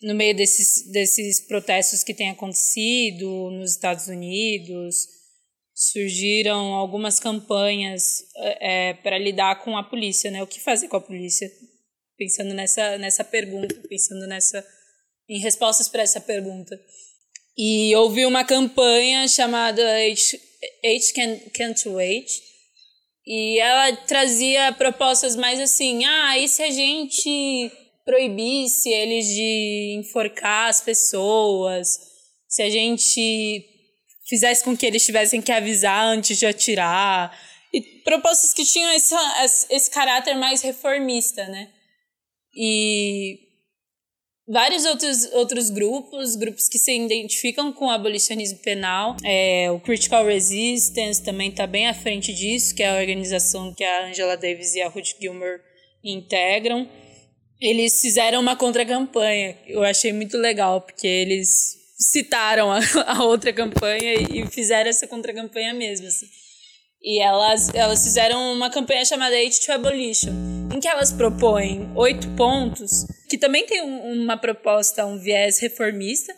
no meio desses, desses protestos que têm acontecido nos Estados Unidos, surgiram algumas campanhas é, para lidar com a polícia, né? O que fazer com a polícia? Pensando nessa, nessa pergunta, pensando nessa em respostas para essa pergunta. E houve uma campanha chamada H, Can't, Can't Wait, e ela trazia propostas mais assim: ah, e se a gente proibisse eles de enforcar as pessoas? Se a gente fizesse com que eles tivessem que avisar antes de atirar? E propostas que tinham essa, esse caráter mais reformista, né? E vários outros, outros grupos, grupos que se identificam com o abolicionismo penal. É, o Critical Resistance também está bem à frente disso, que é a organização que a Angela Davis e a Ruth Gilmer integram. Eles fizeram uma contra-campanha, eu achei muito legal, porque eles citaram a, a outra campanha e fizeram essa contra-campanha mesmo. Assim. E elas, elas fizeram uma campanha chamada Hate to Abolition, em que elas propõem oito pontos, que também tem uma proposta, um viés reformista,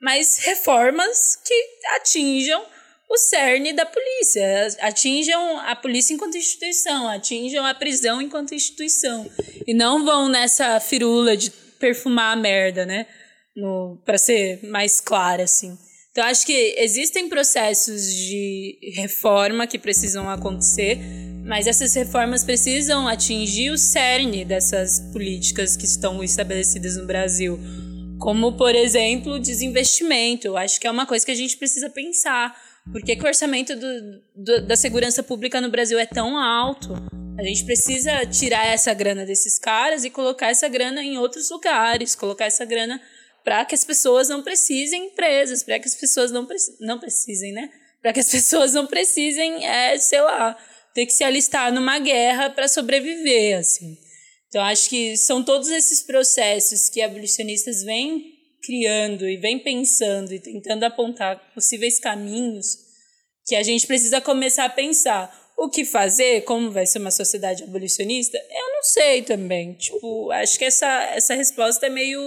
mas reformas que atinjam o cerne da polícia, atinjam a polícia enquanto instituição, atinjam a prisão enquanto instituição. E não vão nessa firula de perfumar a merda, né? para ser mais clara, assim. Então, acho que existem processos de reforma que precisam acontecer, mas essas reformas precisam atingir o cerne dessas políticas que estão estabelecidas no Brasil. Como, por exemplo, desinvestimento. Acho que é uma coisa que a gente precisa pensar. Por que, que o orçamento do, do, da segurança pública no Brasil é tão alto? A gente precisa tirar essa grana desses caras e colocar essa grana em outros lugares, colocar essa grana para que as pessoas não precisem presas, para que as pessoas não, não precisem, né? Para que as pessoas não precisem, é, sei lá, ter que se alistar numa guerra para sobreviver, assim. Então, acho que são todos esses processos que abolicionistas vêm criando e vêm pensando e tentando apontar possíveis caminhos que a gente precisa começar a pensar. O que fazer, como vai ser uma sociedade abolicionista, eu não sei também. Tipo, acho que essa, essa resposta é meio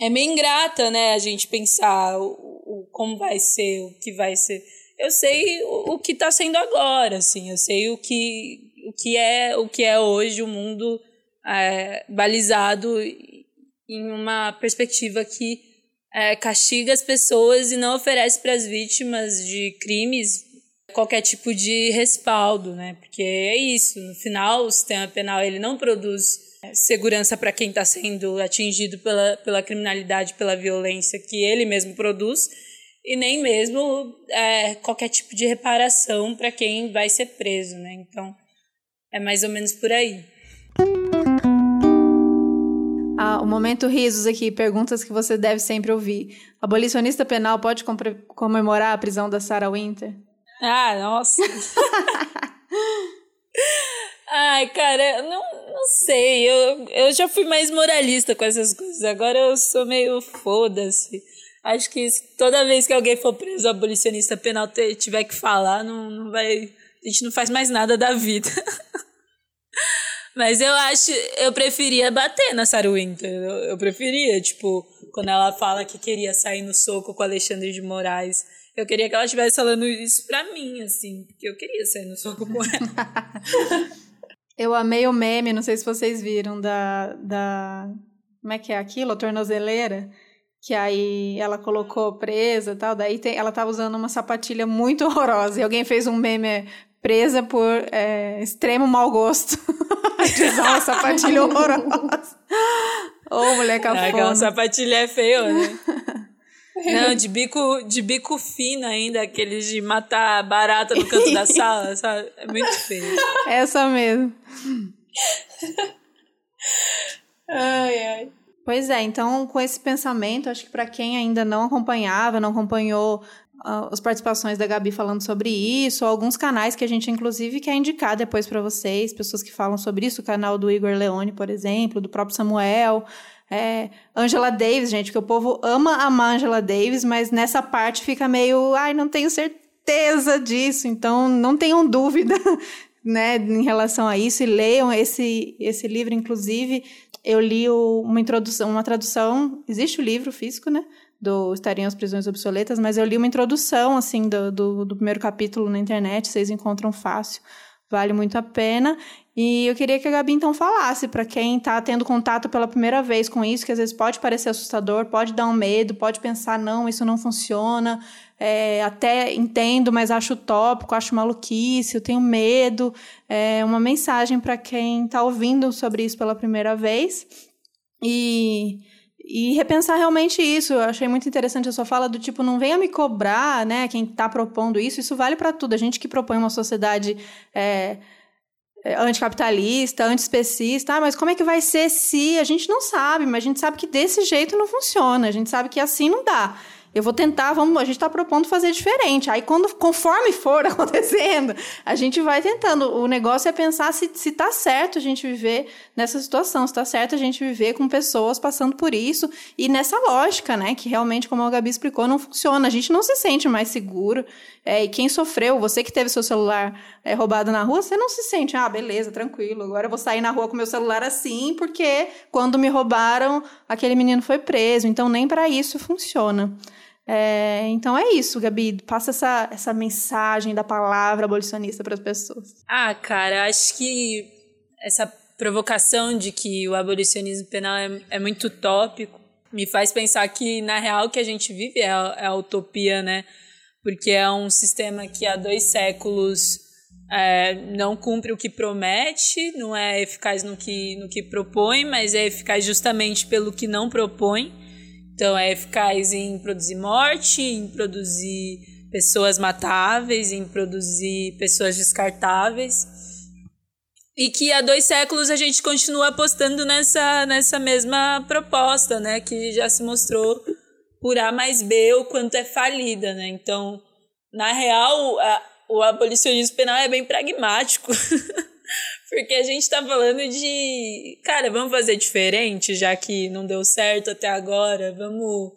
é meio ingrata, né, a gente pensar o, o, como vai ser, o que vai ser. Eu sei o, o que está sendo agora, assim, eu sei o que, o que é o que é hoje o mundo é, balizado em uma perspectiva que é, castiga as pessoas e não oferece para as vítimas de crimes qualquer tipo de respaldo, né? Porque é isso, no final o sistema penal ele não produz segurança para quem está sendo atingido pela, pela criminalidade, pela violência que ele mesmo produz, e nem mesmo é, qualquer tipo de reparação para quem vai ser preso. Né? Então, é mais ou menos por aí. Ah, o momento risos aqui, perguntas que você deve sempre ouvir. Abolicionista penal pode comemorar a prisão da Sarah Winter? Ah, nossa! Ai, cara, não, Não sei, eu, eu já fui mais moralista com essas coisas. Agora eu sou meio foda-se. Acho que toda vez que alguém for preso, abolicionista penal tiver que falar, não, não vai. A gente não faz mais nada da vida. Mas eu acho, eu preferia bater na Sarah Winter. Eu, eu preferia, tipo, quando ela fala que queria sair no soco com Alexandre de Moraes. Eu queria que ela estivesse falando isso pra mim, assim, porque eu queria sair no soco com ela. eu amei o meme, não sei se vocês viram, da. da como é que é aquilo? A tornozeleira que aí ela colocou presa tal, daí tem, ela tava usando uma sapatilha muito horrorosa, e alguém fez um meme presa por é, extremo mau gosto usar uma sapatilha horrorosa. Ô, oh, mulher cafona. É, aquela sapatilha é feio, né? Não, de bico, de bico fino ainda, aqueles de matar barata no canto da sala, sabe? É muito feio. Essa mesmo. ai, ai. Pois é, então com esse pensamento, acho que para quem ainda não acompanhava, não acompanhou as participações da Gabi falando sobre isso, alguns canais que a gente inclusive quer indicar depois para vocês, pessoas que falam sobre isso, o canal do Igor Leone, por exemplo, do próprio Samuel, é, Angela Davis, gente, que o povo ama amar Angela Davis, mas nessa parte fica meio, ai, não tenho certeza disso, então não tenham dúvida né, em relação a isso e leiam esse, esse livro, inclusive eu li o, uma introdução, uma tradução, existe o livro físico, né, do Estariam as Prisões Obsoletas, mas eu li uma introdução, assim, do, do, do primeiro capítulo na internet, vocês encontram fácil, vale muito a pena, e eu queria que a Gabi então falasse para quem está tendo contato pela primeira vez com isso, que às vezes pode parecer assustador, pode dar um medo, pode pensar, não, isso não funciona, é, até entendo, mas acho utópico, acho maluquice, eu tenho medo. É uma mensagem para quem está ouvindo sobre isso pela primeira vez. E e repensar realmente isso. Eu achei muito interessante a sua fala do tipo, não venha me cobrar, né? Quem está propondo isso, isso vale para tudo. A gente que propõe uma sociedade é, é, anticapitalista, antiespecista, ah, mas como é que vai ser se a gente não sabe, mas a gente sabe que desse jeito não funciona, a gente sabe que assim não dá. Eu vou tentar, vamos, a gente está propondo fazer diferente. Aí, quando, conforme for acontecendo, a gente vai tentando. O negócio é pensar se, se tá certo a gente viver nessa situação, se tá certo a gente viver com pessoas passando por isso e nessa lógica, né? Que realmente, como a Gabi explicou, não funciona. A gente não se sente mais seguro. É, e quem sofreu, você que teve seu celular é, roubado na rua, você não se sente, ah, beleza, tranquilo, agora eu vou sair na rua com meu celular assim, porque quando me roubaram, aquele menino foi preso. Então, nem para isso funciona. É, então é isso, Gabi. Passa essa, essa mensagem da palavra abolicionista para as pessoas. Ah, cara, acho que essa provocação de que o abolicionismo penal é, é muito utópico me faz pensar que, na real, o que a gente vive é a, é a utopia, né? Porque é um sistema que há dois séculos é, não cumpre o que promete, não é eficaz no que, no que propõe, mas é eficaz justamente pelo que não propõe. Então é eficaz em produzir morte, em produzir pessoas matáveis, em produzir pessoas descartáveis. E que há dois séculos a gente continua apostando nessa, nessa mesma proposta, né? Que já se mostrou por A mais B o quanto é falida, né? Então, na real, a, o abolicionismo penal é bem pragmático. Porque a gente tá falando de, cara, vamos fazer diferente, já que não deu certo até agora, vamos,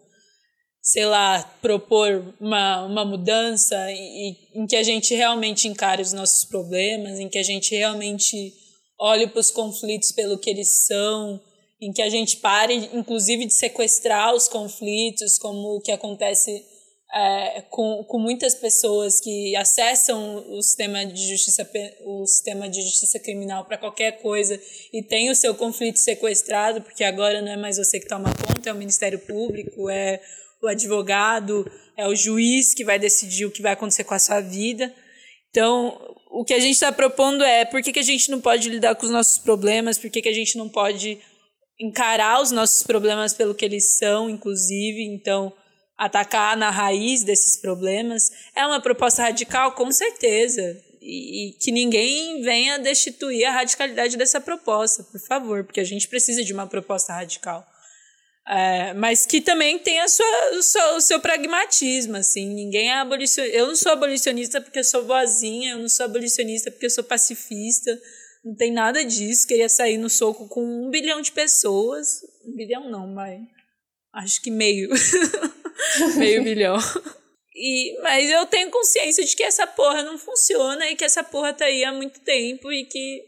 sei lá, propor uma, uma mudança em, em que a gente realmente encare os nossos problemas, em que a gente realmente olhe para os conflitos pelo que eles são, em que a gente pare, inclusive, de sequestrar os conflitos, como o que acontece é, com, com muitas pessoas que acessam o sistema de justiça o sistema de justiça criminal para qualquer coisa e tem o seu conflito sequestrado porque agora não é mais você que toma conta é o Ministério Público é o advogado é o juiz que vai decidir o que vai acontecer com a sua vida. Então o que a gente está propondo é por que, que a gente não pode lidar com os nossos problemas? Por que, que a gente não pode encarar os nossos problemas pelo que eles são inclusive? Então atacar na raiz desses problemas. É uma proposta radical, com certeza. E, e, que ninguém venha destituir a radicalidade dessa proposta, por favor, porque a gente precisa de uma proposta radical. É, mas que também tem a sua, o, seu, o seu pragmatismo, assim, ninguém é abolicionista, eu não sou abolicionista porque eu sou vozinha, eu não sou abolicionista porque eu sou pacifista, não tem nada disso. Queria sair no soco com um bilhão de pessoas. Um bilhão não, mas acho que meio. meio bilhão. E, mas eu tenho consciência de que essa porra não funciona e que essa porra tá aí há muito tempo e que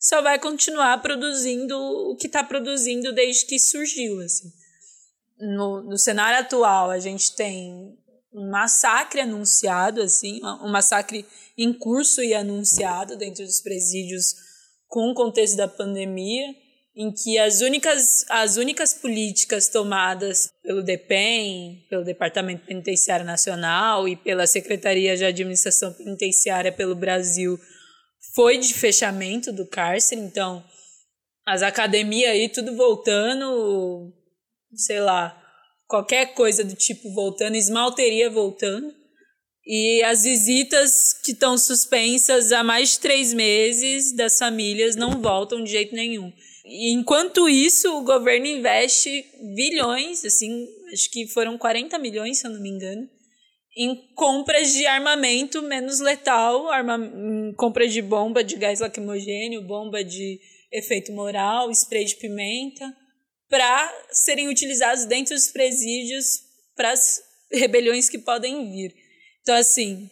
só vai continuar produzindo o que tá produzindo desde que surgiu, assim. No, no cenário atual, a gente tem um massacre anunciado, assim, um massacre em curso e anunciado dentro dos presídios com o contexto da pandemia, em que as únicas, as únicas políticas tomadas pelo DEPEN, pelo Departamento Penitenciário Nacional e pela Secretaria de Administração Penitenciária pelo Brasil foi de fechamento do cárcere, então as academias aí tudo voltando, sei lá, qualquer coisa do tipo voltando, esmalteria voltando. E as visitas que estão suspensas há mais de três meses das famílias não voltam de jeito nenhum. Enquanto isso, o governo investe bilhões, assim, acho que foram 40 milhões, se eu não me engano, em compras de armamento menos letal, arma, compra de bomba de gás lacrimogênio, bomba de efeito moral, spray de pimenta para serem utilizados dentro dos presídios para as rebeliões que podem vir. Então, assim,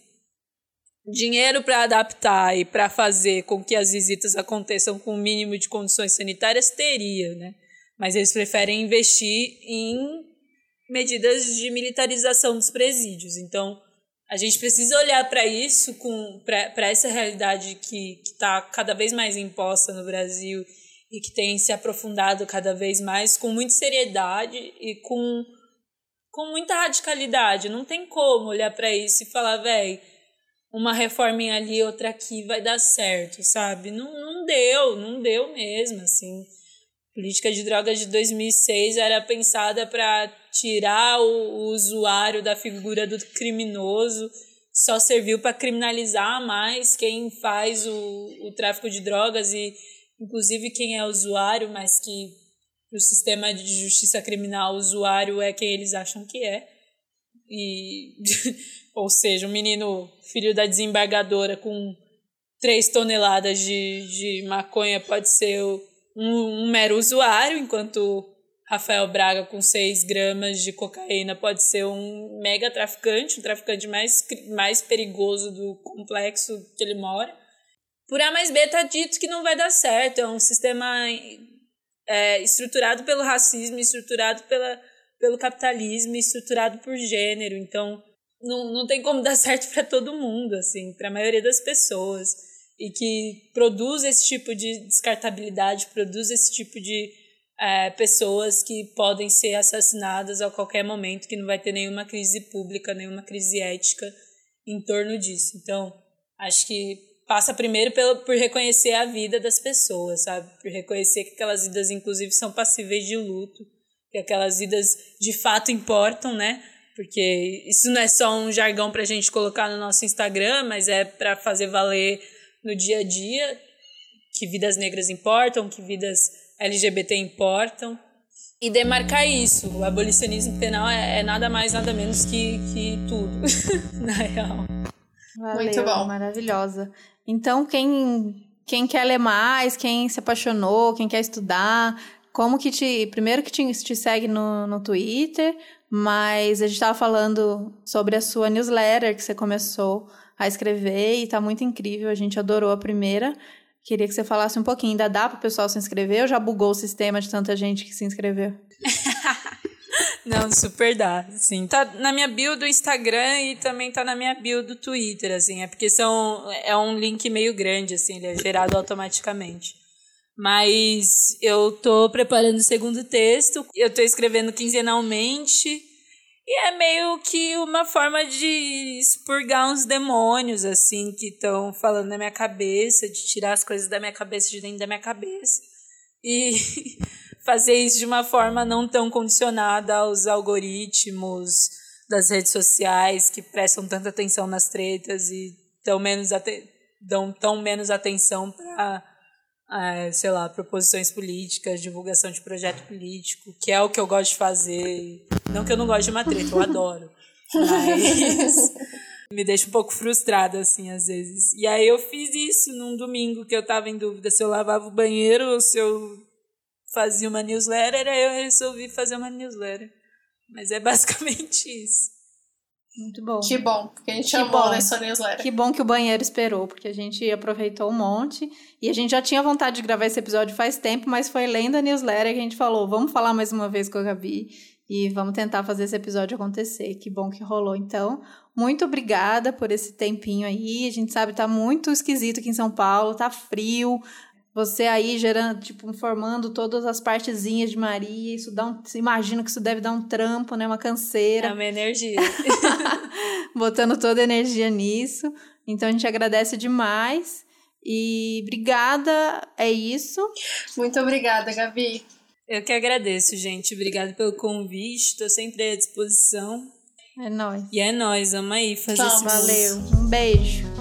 dinheiro para adaptar e para fazer com que as visitas aconteçam com o mínimo de condições sanitárias teria, né? Mas eles preferem investir em medidas de militarização dos presídios. Então, a gente precisa olhar para isso, para essa realidade que está cada vez mais imposta no Brasil e que tem se aprofundado cada vez mais com muita seriedade e com, com muita radicalidade. Não tem como olhar para isso e falar, velho, uma reforma ali, outra aqui vai dar certo, sabe? Não, não deu, não deu mesmo, assim. A política de drogas de 2006 era pensada para tirar o, o usuário da figura do criminoso, só serviu para criminalizar mais quem faz o, o tráfico de drogas e inclusive quem é usuário, mas que o sistema de justiça criminal o usuário é quem eles acham que é. E, ou seja, um menino filho da desembargadora com três toneladas de, de maconha pode ser um, um mero usuário, enquanto Rafael Braga com 6 gramas de cocaína pode ser um mega traficante, o traficante mais, mais perigoso do complexo que ele mora. Por A mais B está dito que não vai dar certo. É um sistema é, estruturado pelo racismo, estruturado pela, pelo capitalismo, estruturado por gênero. Então, não, não tem como dar certo para todo mundo, assim, para a maioria das pessoas. E que produz esse tipo de descartabilidade, produz esse tipo de é, pessoas que podem ser assassinadas a qualquer momento, que não vai ter nenhuma crise pública, nenhuma crise ética em torno disso. Então, acho que passa primeiro pelo, por reconhecer a vida das pessoas, sabe? Por reconhecer que aquelas vidas, inclusive, são passíveis de luto, que aquelas vidas de fato importam, né? Porque isso não é só um jargão para a gente colocar no nosso Instagram, mas é para fazer valer no dia a dia que vidas negras importam, que vidas LGBT importam. E demarcar isso. O abolicionismo penal é, é nada mais, nada menos que, que tudo, na real. Valeu, Muito bom. Maravilhosa. Então, quem, quem quer ler mais, quem se apaixonou, quem quer estudar, como que te. Primeiro que te, te segue no, no Twitter, mas a gente estava falando sobre a sua newsletter que você começou a escrever e tá muito incrível. A gente adorou a primeira. Queria que você falasse um pouquinho. Ainda dá para o pessoal se inscrever ou já bugou o sistema de tanta gente que se inscreveu? Não, super dá, sim. Tá na minha bio do Instagram e também tá na minha bio do Twitter, assim. É porque são, é um link meio grande, assim, ele é gerado automaticamente. Mas eu tô preparando o segundo texto, eu tô escrevendo quinzenalmente. E é meio que uma forma de expurgar uns demônios, assim, que estão falando na minha cabeça, de tirar as coisas da minha cabeça de dentro da minha cabeça. E fazer isso de uma forma não tão condicionada aos algoritmos das redes sociais que prestam tanta atenção nas tretas e tão menos dão tão menos atenção para é, sei lá, proposições políticas, divulgação de projeto político, que é o que eu gosto de fazer. Não que eu não gosto de uma treta, eu adoro. Mas, me deixa um pouco frustrada, assim, às vezes. E aí eu fiz isso num domingo que eu tava em dúvida se eu lavava o banheiro ou se eu fazia uma newsletter, aí eu resolvi fazer uma newsletter. Mas é basicamente isso. Muito bom. Que bom, porque a gente que amou bom. nessa newsletter. Que bom que o banheiro esperou, porque a gente aproveitou um monte. E a gente já tinha vontade de gravar esse episódio faz tempo, mas foi lendo a newsletter que a gente falou: vamos falar mais uma vez com a Gabi e vamos tentar fazer esse episódio acontecer. Que bom que rolou. Então, muito obrigada por esse tempinho aí. A gente sabe que tá muito esquisito aqui em São Paulo, tá frio. Você aí gerando, tipo, formando todas as partezinhas de Maria, isso dá um. Imagino que isso deve dar um trampo, né? Uma canseira. É uma energia. Botando toda a energia nisso. Então a gente agradece demais. E obrigada, é isso. Muito obrigada, Gabi. Eu que agradeço, gente. Obrigada pelo convite. Estou sempre à disposição. É nóis. E é nóis. Vamos aí fazer Valeu. Um beijo.